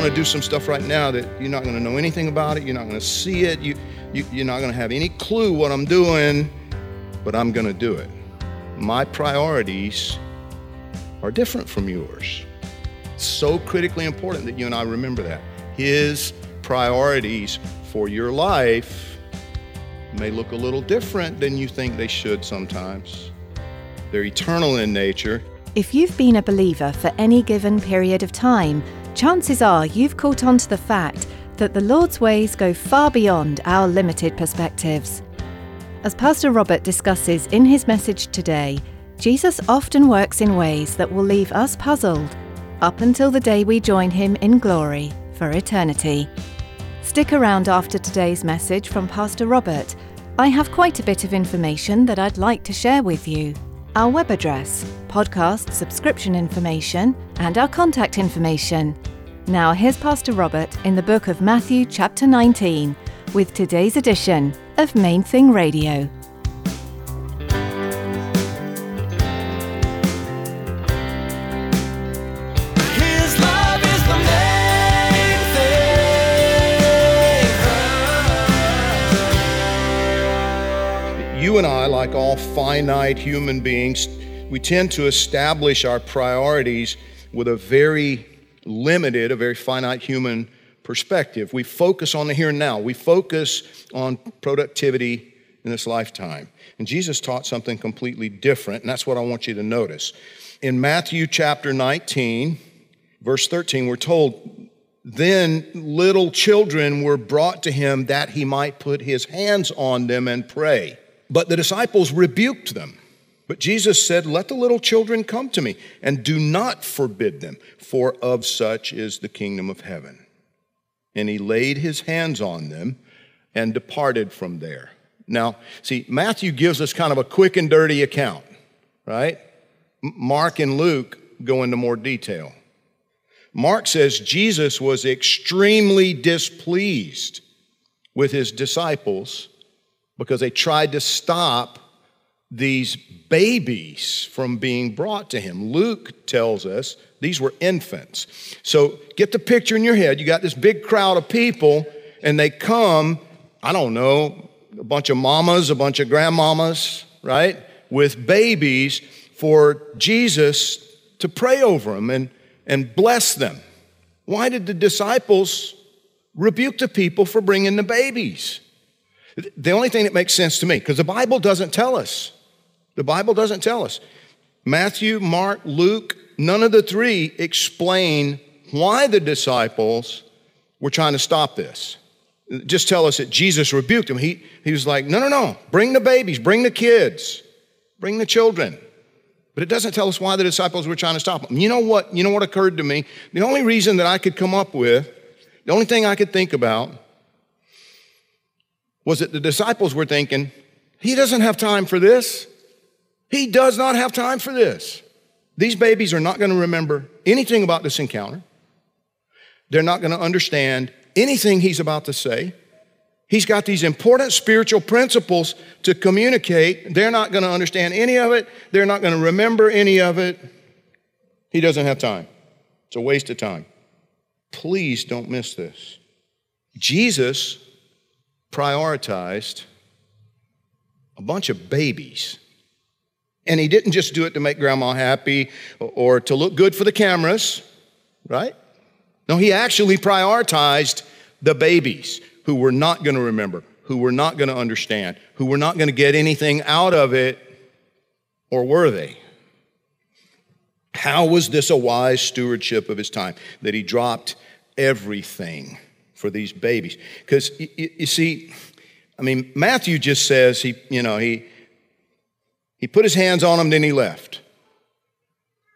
Going to do some stuff right now that you're not going to know anything about it. You're not going to see it. You, you, you're not going to have any clue what I'm doing, but I'm going to do it. My priorities are different from yours. So critically important that you and I remember that. His priorities for your life may look a little different than you think they should sometimes. They're eternal in nature. If you've been a believer for any given period of time, chances are you've caught on to the fact that the Lord's ways go far beyond our limited perspectives. As Pastor Robert discusses in his message today, Jesus often works in ways that will leave us puzzled up until the day we join him in glory for eternity. Stick around after today's message from Pastor Robert. I have quite a bit of information that I'd like to share with you. Our web address, podcast subscription information, and our contact information. Now, here's Pastor Robert in the book of Matthew, chapter 19, with today's edition of Main Thing Radio. His love is the main thing. You and I, like all finite human beings, we tend to establish our priorities with a very limited, a very finite human perspective. We focus on the here and now. We focus on productivity in this lifetime. And Jesus taught something completely different, and that's what I want you to notice. In Matthew chapter 19, verse 13, we're told, Then little children were brought to him that he might put his hands on them and pray. But the disciples rebuked them. But Jesus said, Let the little children come to me, and do not forbid them, for of such is the kingdom of heaven. And he laid his hands on them and departed from there. Now, see, Matthew gives us kind of a quick and dirty account, right? Mark and Luke go into more detail. Mark says Jesus was extremely displeased with his disciples because they tried to stop these babies from being brought to him. Luke tells us these were infants. So get the picture in your head. You got this big crowd of people, and they come, I don't know, a bunch of mamas, a bunch of grandmamas, right, with babies for Jesus to pray over them and, and bless them. Why did the disciples rebuke the people for bringing the babies? The only thing that makes sense to me, because the Bible doesn't tell us. The Bible doesn't tell us. Matthew, Mark, Luke, none of the three explain why the disciples were trying to stop this. Just tell us that Jesus rebuked them. He, he was like, no, no, no, bring the babies, bring the kids, bring the children. But it doesn't tell us why the disciples were trying to stop them. You know what? You know what occurred to me? The only reason that I could come up with, the only thing I could think about was that the disciples were thinking, he doesn't have time for this. He does not have time for this. These babies are not going to remember anything about this encounter. They're not going to understand anything he's about to say. He's got these important spiritual principles to communicate. They're not going to understand any of it. They're not going to remember any of it. He doesn't have time. It's a waste of time. Please don't miss this. Jesus prioritized a bunch of babies. And he didn't just do it to make grandma happy or to look good for the cameras, right? No, he actually prioritized the babies who were not going to remember, who were not going to understand, who were not going to get anything out of it, or were they? How was this a wise stewardship of his time that he dropped everything for these babies? Because you, see, I mean, Matthew just says he, you know, he he put his hands on them, then he left.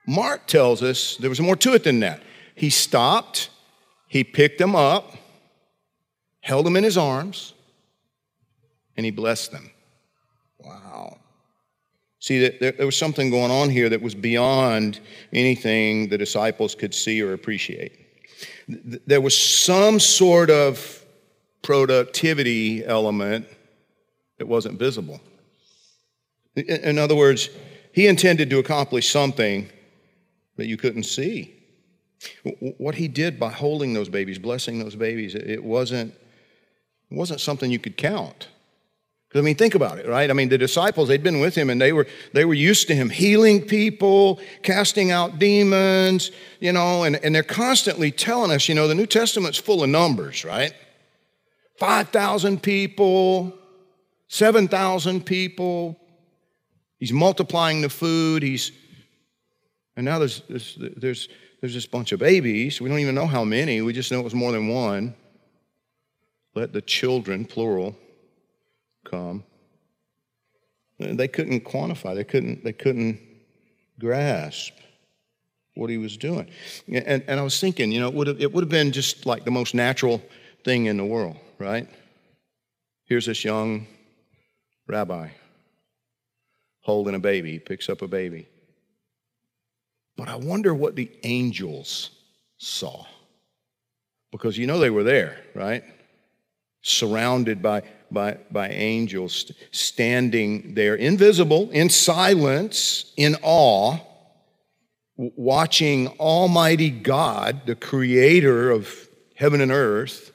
Mark tells us there was more to it than that. He stopped, he picked them up, held them in his arms, and he blessed them. Wow. See, there was something going on here that was beyond anything the disciples could see or appreciate. There was some sort of productivity element that wasn't visible. In other words, he intended to accomplish something that you couldn't see. What he did by holding those babies, blessing those babies, it wasn't, it wasn't something you could count. I mean, think about it, right? I mean, the disciples, they'd been with him and they were, they were used to him healing people, casting out demons, you know, and, and they're constantly telling us, you know, the New Testament's full of numbers, right? 5,000 people, 7,000 people. He's multiplying the food. He's, and now there's, there's, there's, there's this bunch of babies. We don't even know how many. We just know it was more than one. Let the children, plural, come. They couldn't quantify, they couldn't, they couldn't grasp what he was doing. And, and I was thinking, you know, it would, have, it would have been just like the most natural thing in the world, right? Here's this young rabbi holding a baby, picks up a baby. But I wonder what the angels saw. Because you know they were there, right? Surrounded by by, by angels standing there, invisible, in silence, in awe, watching Almighty God, the creator of heaven and earth,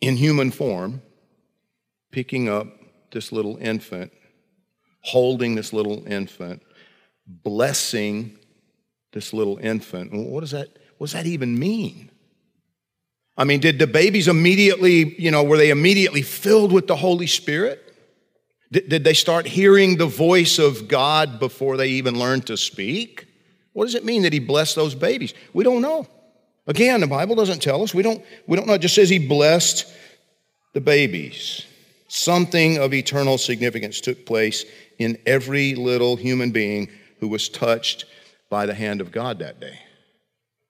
in human form, picking up this little infant, holding this little infant, blessing this little infant. What does that, what does that even mean? I mean, did the babies immediately, you know, were they immediately filled with the Holy Spirit? Did, did they start hearing the voice of God before they even learned to speak? What does it mean that he blessed those babies? We don't know. Again, the Bible doesn't tell us. We don't, we don't know. It just says he blessed the babies. Something of eternal significance took place in every little human being who was touched by the hand of God that day.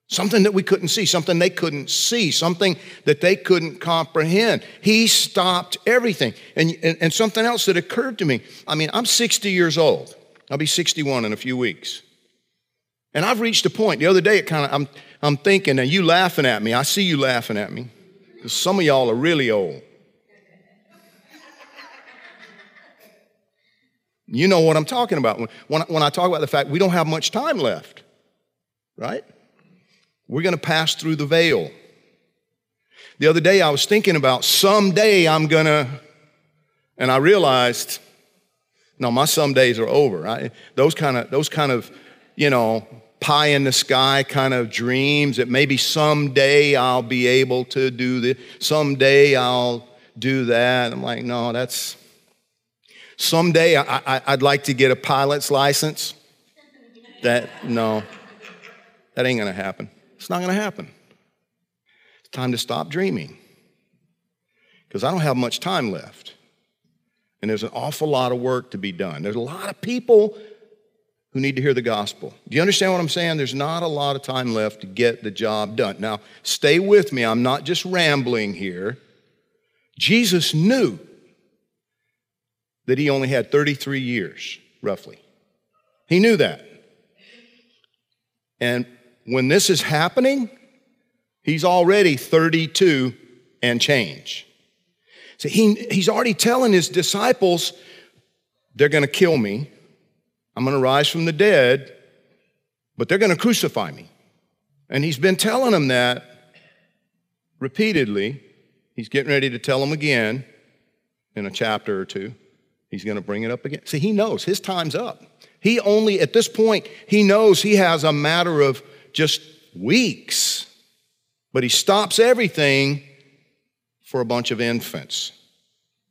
Something that we couldn't see, something they couldn't see, something that they couldn't comprehend. He stopped everything. And, and, and, something else that occurred to me I mean, I'm 60 years old. I'll be 61 in a few weeks. And I've reached a point. The other day, it kind of, I'm, I'm thinking, and you laughing at me. I see you laughing at me. Some of y'all are really old. You know what I'm talking about when, when, when I talk about the fact we don't have much time left, right? We're going to pass through the veil. The other day I was thinking about someday I'm going to, and I realized, no, my some days are over. I, those kind of, those kind of, you know, pie in the sky kind of dreams that maybe someday I'll be able to do this, someday I'll do that. I'm like, no, that's, someday I, would like to get a pilot's license. That, no, that ain't gonna happen. It's not to happen. It's time to stop dreaming because I don't have much time left. And there's an awful lot of work to be done. There's a lot of people who need to hear the gospel. Do you understand what I'm saying? There's not a lot of time left to get the job done. Now, stay with me. I'm not just rambling here. Jesus knew that he only had 33 years, roughly. He knew that. And when this is happening, he's already 32 and change. So he, he's already telling his disciples, they're going to kill me. I'm going to rise from the dead, but they're going to crucify me. And he's been telling them that repeatedly. He's getting ready to tell them again in a chapter or two. He's going to bring it up again. See, he knows his time's up. He only, at this point, he knows he has a matter of just weeks. But he stops everything for a bunch of infants.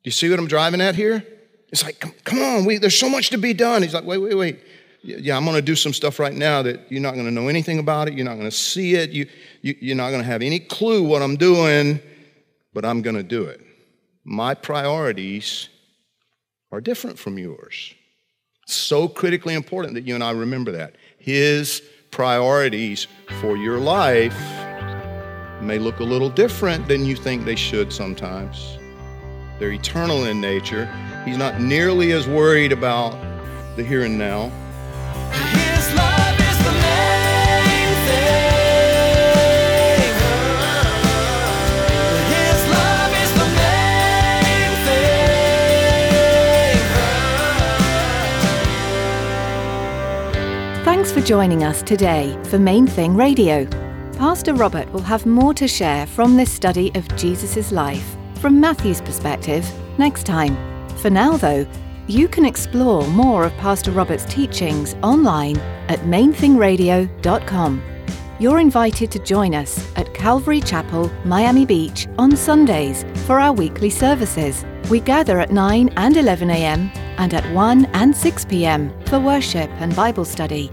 Do you see what I'm driving at here? It's like, come, come on, we, there's so much to be done. He's like, wait, wait, wait. yeah, I'm going to do some stuff right now that you're not going to know anything about it. You're not going to see it. You, you, you're not going to have any clue what I'm doing, but I'm going to do it. My priorities are different from yours. So critically important that you and I remember that. His priorities for your life may look a little different than you think they should sometimes. They're eternal in nature. He's not nearly as worried about the here and now. Joining us today for Main Thing Radio. Pastor Robert will have more to share from this study of Jesus' life from Matthew's perspective next time. For now, though, you can explore more of Pastor Robert's teachings online at mainthingradio.com. You're invited to join us at Calvary Chapel, Miami Beach on Sundays for our weekly services. We gather at 9 and 11 a.m. and at 1 and 6 p.m. for worship and Bible study.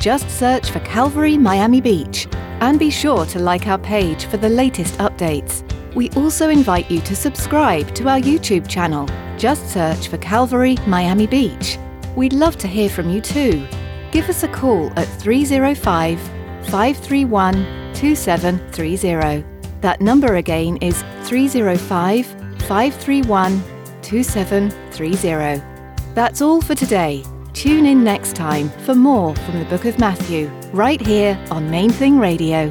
Just search for Calvary Miami Beach and be sure to like our page for the latest updates. We also invite you to subscribe to our YouTube channel. Just search for Calvary Miami Beach. We'd love to hear from you too. Give us a call at 305 531 2730. That number again is 305 531 2730. That's all for today. Tune in next time for more from the book of Matthew, right here on Main Thing Radio.